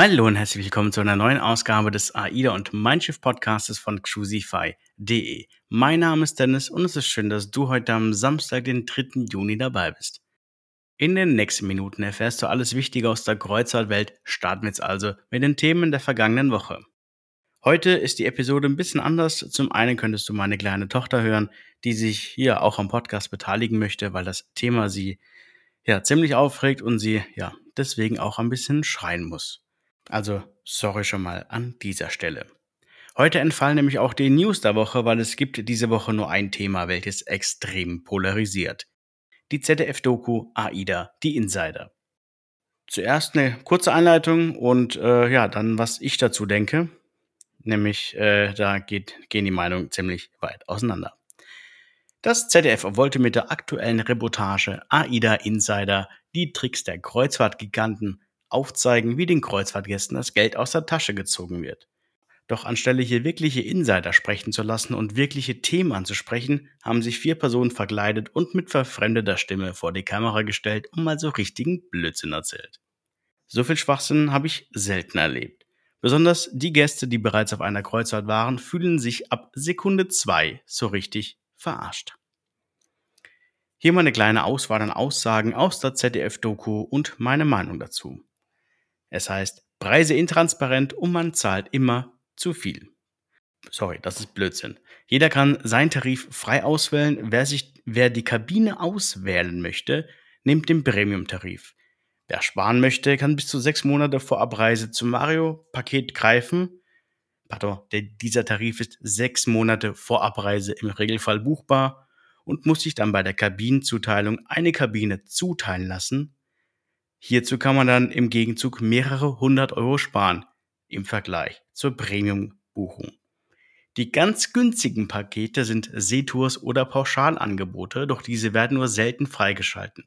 Hallo und herzlich willkommen zu einer neuen Ausgabe des AIDA und Mindshift Podcastes von Cruisify.de. Mein Name ist Dennis und es ist schön, dass du heute am Samstag, den 3. Juni dabei bist. In den nächsten Minuten erfährst du alles Wichtige aus der Kreuzfahrtwelt. Starten wir jetzt also mit den Themen der vergangenen Woche. Heute ist die Episode ein bisschen anders. Zum einen könntest du meine kleine Tochter hören, die sich hier auch am Podcast beteiligen möchte, weil das Thema sie ja ziemlich aufregt und sie ja deswegen auch ein bisschen schreien muss. Also sorry schon mal an dieser Stelle. Heute entfallen nämlich auch die News der Woche, weil es gibt diese Woche nur ein Thema, welches extrem polarisiert. Die ZDF-Doku AIDA, die Insider. Zuerst eine kurze Einleitung und äh, ja, dann was ich dazu denke. Nämlich, äh, da geht, gehen die Meinungen ziemlich weit auseinander. Das ZDF wollte mit der aktuellen Reportage AIDA Insider die Tricks der Kreuzfahrtgiganten aufzeigen, wie den Kreuzfahrtgästen das Geld aus der Tasche gezogen wird. Doch anstelle hier wirkliche Insider sprechen zu lassen und wirkliche Themen anzusprechen, haben sich vier Personen verkleidet und mit verfremdeter Stimme vor die Kamera gestellt und mal so richtigen Blödsinn erzählt. So viel Schwachsinn habe ich selten erlebt. Besonders die Gäste, die bereits auf einer Kreuzfahrt waren, fühlen sich ab Sekunde zwei so richtig verarscht. Hier mal eine kleine Auswahl an Aussagen aus der ZDF-Doku und meine Meinung dazu. Es heißt, Preise intransparent und man zahlt immer zu viel. Sorry, das ist Blödsinn. Jeder kann seinen Tarif frei auswählen. Wer, sich, wer die Kabine auswählen möchte, nimmt den Premium-Tarif. Wer sparen möchte, kann bis zu sechs Monate vor Abreise zum Mario-Paket greifen. Pardon, der, dieser Tarif ist sechs Monate vor Abreise im Regelfall buchbar und muss sich dann bei der Kabinenzuteilung eine Kabine zuteilen lassen, Hierzu kann man dann im Gegenzug mehrere hundert Euro sparen im Vergleich zur Premium-Buchung. Die ganz günstigen Pakete sind Seetours oder Pauschalangebote, doch diese werden nur selten freigeschalten.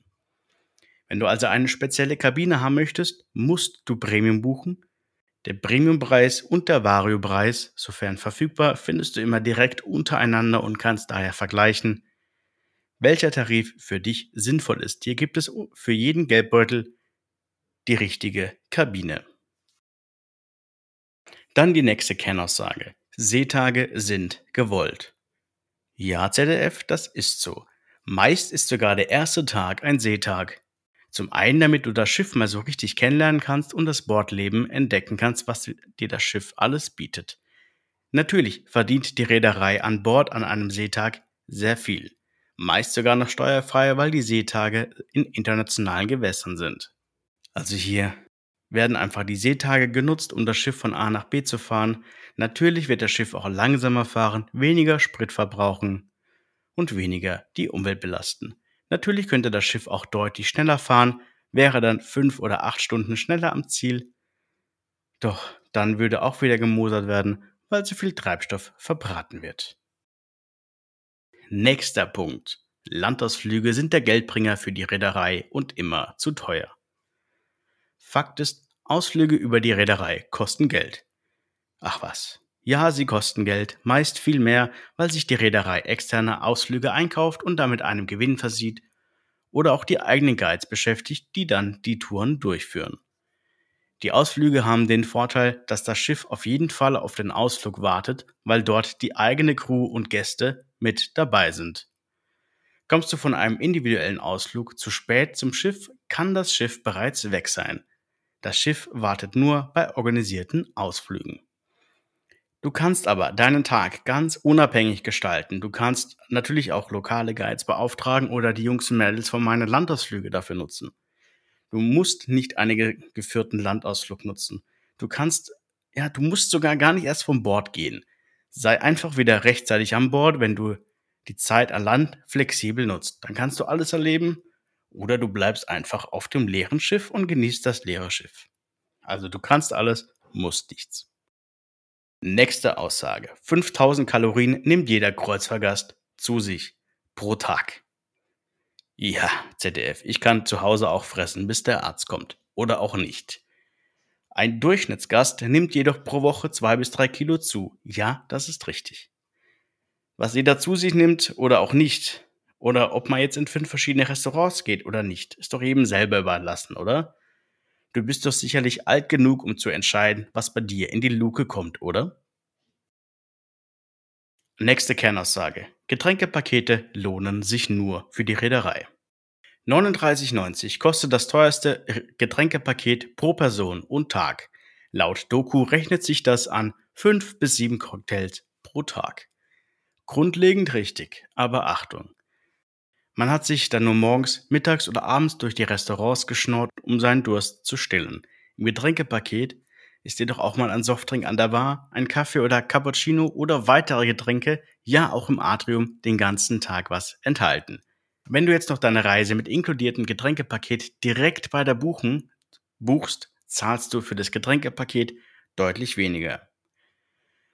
Wenn du also eine spezielle Kabine haben möchtest, musst du Premium buchen. Der Premiumpreis und der Vario-Preis, sofern verfügbar, findest du immer direkt untereinander und kannst daher vergleichen, welcher Tarif für dich sinnvoll ist. Hier gibt es für jeden Geldbeutel die richtige Kabine. Dann die nächste Kernaussage. Seetage sind gewollt. Ja, ZDF, das ist so. Meist ist sogar der erste Tag ein Seetag. Zum einen, damit du das Schiff mal so richtig kennenlernen kannst und das Bordleben entdecken kannst, was dir das Schiff alles bietet. Natürlich verdient die Reederei an Bord an einem Seetag sehr viel. Meist sogar noch steuerfrei, weil die Seetage in internationalen Gewässern sind. Also hier werden einfach die Seetage genutzt, um das Schiff von A nach B zu fahren. Natürlich wird das Schiff auch langsamer fahren, weniger Sprit verbrauchen und weniger die Umwelt belasten. Natürlich könnte das Schiff auch deutlich schneller fahren, wäre dann fünf oder acht Stunden schneller am Ziel. Doch dann würde auch wieder gemosert werden, weil zu viel Treibstoff verbraten wird. Nächster Punkt. Landausflüge sind der Geldbringer für die Reederei und immer zu teuer. Fakt ist, Ausflüge über die Reederei kosten Geld. Ach was. Ja, sie kosten Geld, meist viel mehr, weil sich die Reederei externe Ausflüge einkauft und damit einem Gewinn versieht oder auch die eigenen Guides beschäftigt, die dann die Touren durchführen. Die Ausflüge haben den Vorteil, dass das Schiff auf jeden Fall auf den Ausflug wartet, weil dort die eigene Crew und Gäste mit dabei sind. Kommst du von einem individuellen Ausflug zu spät zum Schiff, kann das Schiff bereits weg sein. Das Schiff wartet nur bei organisierten Ausflügen. Du kannst aber deinen Tag ganz unabhängig gestalten. Du kannst natürlich auch lokale Guides beauftragen oder die Jungs und Mädels von meinen Landausflüge dafür nutzen. Du musst nicht einen geführten Landausflug nutzen. Du kannst, ja, du musst sogar gar nicht erst vom Bord gehen. Sei einfach wieder rechtzeitig an Bord, wenn du die Zeit an Land flexibel nutzt. Dann kannst du alles erleben oder du bleibst einfach auf dem leeren Schiff und genießt das leere Schiff. Also du kannst alles, musst nichts. Nächste Aussage. 5000 Kalorien nimmt jeder Kreuzfahrgast zu sich pro Tag. Ja, ZDF, ich kann zu Hause auch fressen, bis der Arzt kommt. Oder auch nicht. Ein Durchschnittsgast nimmt jedoch pro Woche zwei bis drei Kilo zu. Ja, das ist richtig. Was jeder zu sich nimmt oder auch nicht, oder ob man jetzt in fünf verschiedene Restaurants geht oder nicht, ist doch jedem selber überlassen, oder? Du bist doch sicherlich alt genug, um zu entscheiden, was bei dir in die Luke kommt, oder? Nächste Kernaussage. Getränkepakete lohnen sich nur für die Reederei. 39,90 kostet das teuerste Getränkepaket pro Person und Tag. Laut Doku rechnet sich das an 5 bis 7 Cocktails pro Tag. Grundlegend richtig, aber Achtung. Man hat sich dann nur morgens, mittags oder abends durch die Restaurants geschnort, um seinen Durst zu stillen. Im Getränkepaket ist jedoch auch mal ein Softdrink an der Bar, ein Kaffee oder Cappuccino oder weitere Getränke, ja auch im Atrium den ganzen Tag was enthalten. Wenn du jetzt noch deine Reise mit inkludiertem Getränkepaket direkt bei der Buchen buchst, zahlst du für das Getränkepaket deutlich weniger.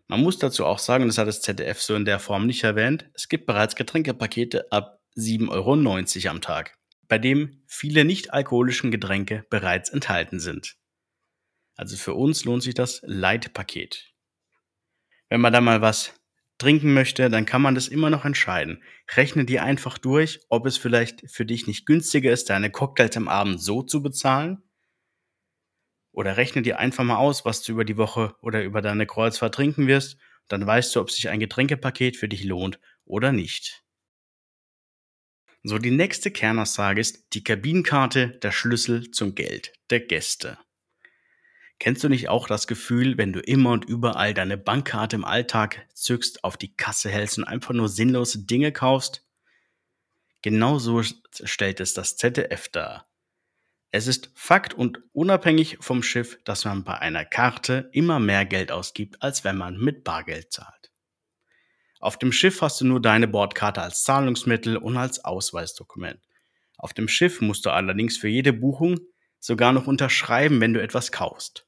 Man muss dazu auch sagen, das hat das ZDF so in der Form nicht erwähnt, es gibt bereits Getränkepakete ab 7,90 Euro am Tag, bei dem viele nicht-alkoholischen Getränke bereits enthalten sind. Also für uns lohnt sich das Leitpaket. Wenn man da mal was trinken möchte, dann kann man das immer noch entscheiden. Rechne dir einfach durch, ob es vielleicht für dich nicht günstiger ist, deine Cocktails am Abend so zu bezahlen. Oder rechne dir einfach mal aus, was du über die Woche oder über deine Kreuzfahrt trinken wirst. Dann weißt du, ob sich ein Getränkepaket für dich lohnt oder nicht. So, die nächste Kernaussage ist die Kabinenkarte, der Schlüssel zum Geld der Gäste. Kennst du nicht auch das Gefühl, wenn du immer und überall deine Bankkarte im Alltag zückst, auf die Kasse hältst und einfach nur sinnlose Dinge kaufst? Genauso stellt es das ZDF dar. Es ist Fakt und unabhängig vom Schiff, dass man bei einer Karte immer mehr Geld ausgibt, als wenn man mit Bargeld zahlt. Auf dem Schiff hast du nur deine Bordkarte als Zahlungsmittel und als Ausweisdokument. Auf dem Schiff musst du allerdings für jede Buchung sogar noch unterschreiben, wenn du etwas kaufst.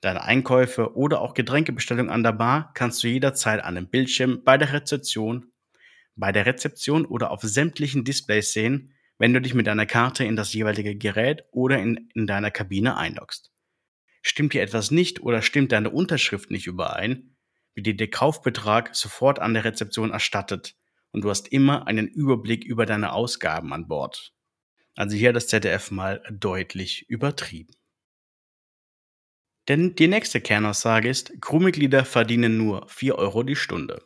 Deine Einkäufe oder auch Getränkebestellung an der Bar kannst du jederzeit an dem Bildschirm bei der Rezeption, bei der Rezeption oder auf sämtlichen Displays sehen, wenn du dich mit deiner Karte in das jeweilige Gerät oder in, in deiner Kabine einloggst. Stimmt dir etwas nicht oder stimmt deine Unterschrift nicht überein, wird dir der Kaufbetrag sofort an der Rezeption erstattet und du hast immer einen Überblick über deine Ausgaben an Bord. Also hier hat das ZDF mal deutlich übertrieben. Denn die nächste Kernaussage ist, Crewmitglieder verdienen nur 4 Euro die Stunde.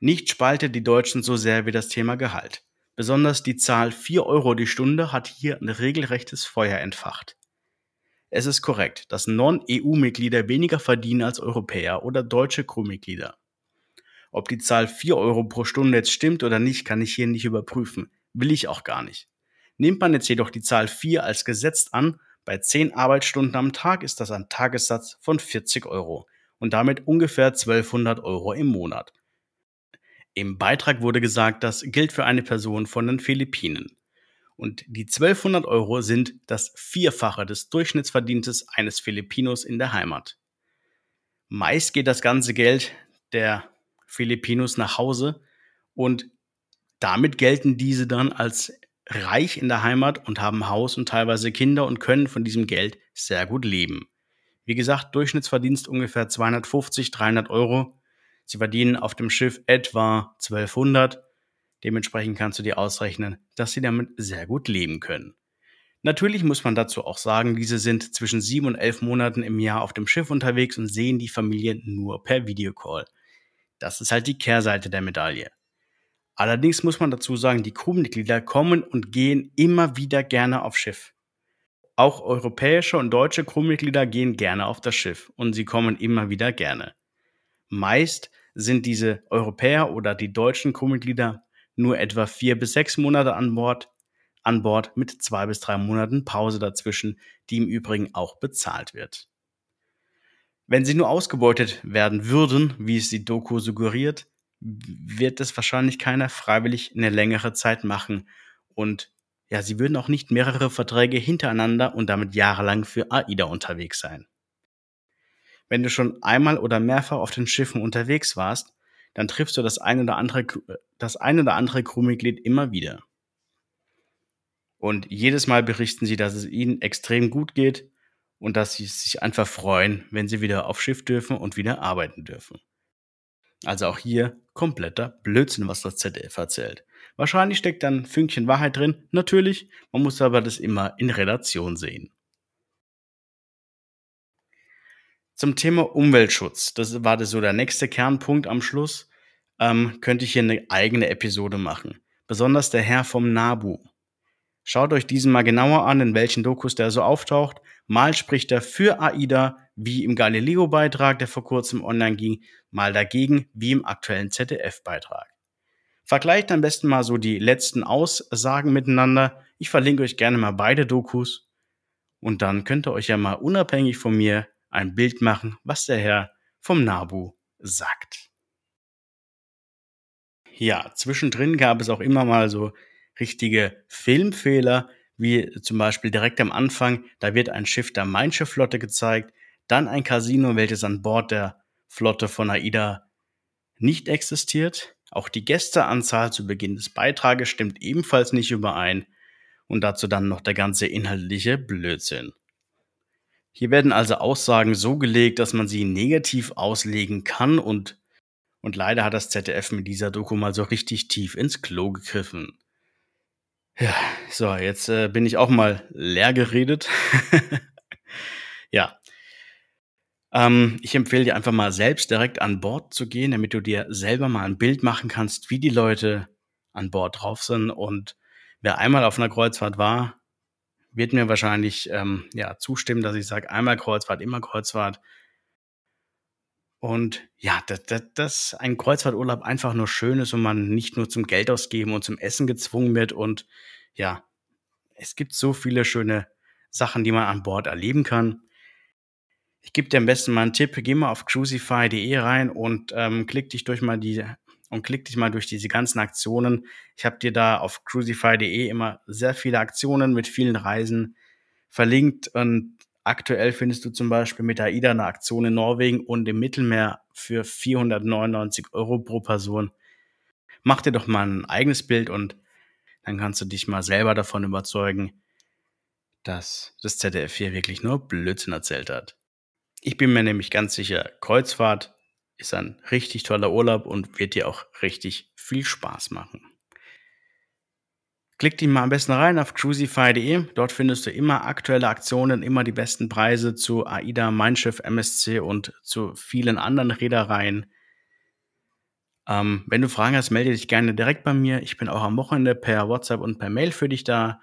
Nicht spaltet die Deutschen so sehr wie das Thema Gehalt. Besonders die Zahl 4 Euro die Stunde hat hier ein regelrechtes Feuer entfacht. Es ist korrekt, dass Non-EU-Mitglieder weniger verdienen als Europäer oder deutsche Crewmitglieder. Ob die Zahl 4 Euro pro Stunde jetzt stimmt oder nicht, kann ich hier nicht überprüfen. Will ich auch gar nicht. Nimmt man jetzt jedoch die Zahl 4 als gesetzt an, bei 10 Arbeitsstunden am Tag ist das ein Tagessatz von 40 Euro und damit ungefähr 1200 Euro im Monat. Im Beitrag wurde gesagt, das gilt für eine Person von den Philippinen. Und die 1200 Euro sind das Vierfache des Durchschnittsverdientes eines Filipinos in der Heimat. Meist geht das ganze Geld der Filipinos nach Hause und damit gelten diese dann als reich in der Heimat und haben Haus und teilweise Kinder und können von diesem Geld sehr gut leben. Wie gesagt, Durchschnittsverdienst ungefähr 250, 300 Euro. Sie verdienen auf dem Schiff etwa 1200 Dementsprechend kannst du dir ausrechnen, dass sie damit sehr gut leben können. Natürlich muss man dazu auch sagen, diese sind zwischen sieben und elf Monaten im Jahr auf dem Schiff unterwegs und sehen die Familie nur per Videocall. Das ist halt die Kehrseite der Medaille. Allerdings muss man dazu sagen, die Crewmitglieder kommen und gehen immer wieder gerne auf Schiff. Auch europäische und deutsche Crewmitglieder gehen gerne auf das Schiff und sie kommen immer wieder gerne. Meist sind diese Europäer oder die deutschen Crewmitglieder nur etwa vier bis sechs Monate an Bord, an Bord mit zwei bis drei Monaten Pause dazwischen, die im Übrigen auch bezahlt wird. Wenn sie nur ausgebeutet werden würden, wie es die Doku suggeriert, wird es wahrscheinlich keiner freiwillig eine längere Zeit machen und ja, sie würden auch nicht mehrere Verträge hintereinander und damit jahrelang für AIDA unterwegs sein. Wenn du schon einmal oder mehrfach auf den Schiffen unterwegs warst, dann triffst du das eine oder andere, das eine oder andere Crewmitglied immer wieder. Und jedes Mal berichten sie, dass es ihnen extrem gut geht und dass sie sich einfach freuen, wenn sie wieder auf Schiff dürfen und wieder arbeiten dürfen. Also auch hier kompletter Blödsinn, was das ZDF erzählt. Wahrscheinlich steckt dann ein Fünkchen Wahrheit drin, natürlich, man muss aber das immer in Relation sehen. Zum Thema Umweltschutz, das war so der nächste Kernpunkt am Schluss, ähm, könnte ich hier eine eigene Episode machen. Besonders der Herr vom Nabu. Schaut euch diesen mal genauer an, in welchen Dokus der so auftaucht. Mal spricht er für AIDA, wie im Galileo-Beitrag, der vor kurzem online ging, mal dagegen, wie im aktuellen ZDF-Beitrag. Vergleicht am besten mal so die letzten Aussagen miteinander. Ich verlinke euch gerne mal beide Dokus. Und dann könnt ihr euch ja mal unabhängig von mir ein Bild machen, was der Herr vom Nabu sagt. Ja, zwischendrin gab es auch immer mal so richtige Filmfehler, wie zum Beispiel direkt am Anfang, da wird ein Schiff der Mein Flotte gezeigt, dann ein Casino, welches an Bord der Flotte von AIDA nicht existiert. Auch die Gästeanzahl zu Beginn des Beitrages stimmt ebenfalls nicht überein und dazu dann noch der ganze inhaltliche Blödsinn. Hier werden also Aussagen so gelegt, dass man sie negativ auslegen kann und, und leider hat das ZDF mit dieser Doku mal so richtig tief ins Klo gegriffen. Ja, so, jetzt äh, bin ich auch mal leer geredet. ja. Ähm, ich empfehle dir einfach mal selbst direkt an Bord zu gehen, damit du dir selber mal ein Bild machen kannst, wie die Leute an Bord drauf sind. Und wer einmal auf einer Kreuzfahrt war, wird mir wahrscheinlich ähm, ja, zustimmen, dass ich sage, einmal Kreuzfahrt, immer Kreuzfahrt. Und ja, dass, dass, dass ein Kreuzfahrturlaub einfach nur schön ist und man nicht nur zum Geld ausgeben und zum Essen gezwungen wird. Und ja, es gibt so viele schöne Sachen, die man an Bord erleben kann. Ich gebe dir am besten mal einen Tipp. Geh mal auf crucify.de rein und ähm, klick dich durch mal die und klick dich mal durch diese ganzen Aktionen. Ich habe dir da auf crucify.de immer sehr viele Aktionen mit vielen Reisen verlinkt und aktuell findest du zum Beispiel mit AIDA eine Aktion in Norwegen und im Mittelmeer für 499 Euro pro Person. Mach dir doch mal ein eigenes Bild und dann kannst du dich mal selber davon überzeugen, dass das ZDF hier wirklich nur Blödsinn erzählt hat. Ich bin mir nämlich ganz sicher, Kreuzfahrt ist ein richtig toller Urlaub und wird dir auch richtig viel Spaß machen. Klick dich mal am besten rein auf cruisify.de. Dort findest du immer aktuelle Aktionen, immer die besten Preise zu AIDA, Mein Schiff, MSC und zu vielen anderen Reedereien. Ähm, wenn du Fragen hast, melde dich gerne direkt bei mir. Ich bin auch am Wochenende per WhatsApp und per Mail für dich da.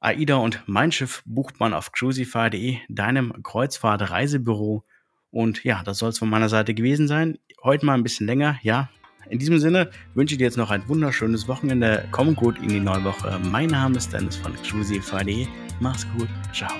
AIDA und Mein Schiff bucht man auf cruisify.de, deinem Kreuzfahrt-Reisebüro. Und ja, das soll es von meiner Seite gewesen sein. Heute mal ein bisschen länger, ja. In diesem Sinne wünsche ich dir jetzt noch ein wunderschönes Wochenende. Komm gut in die neue Woche. Mein Name ist Dennis von Exclusive.de. Mach's gut. Ciao.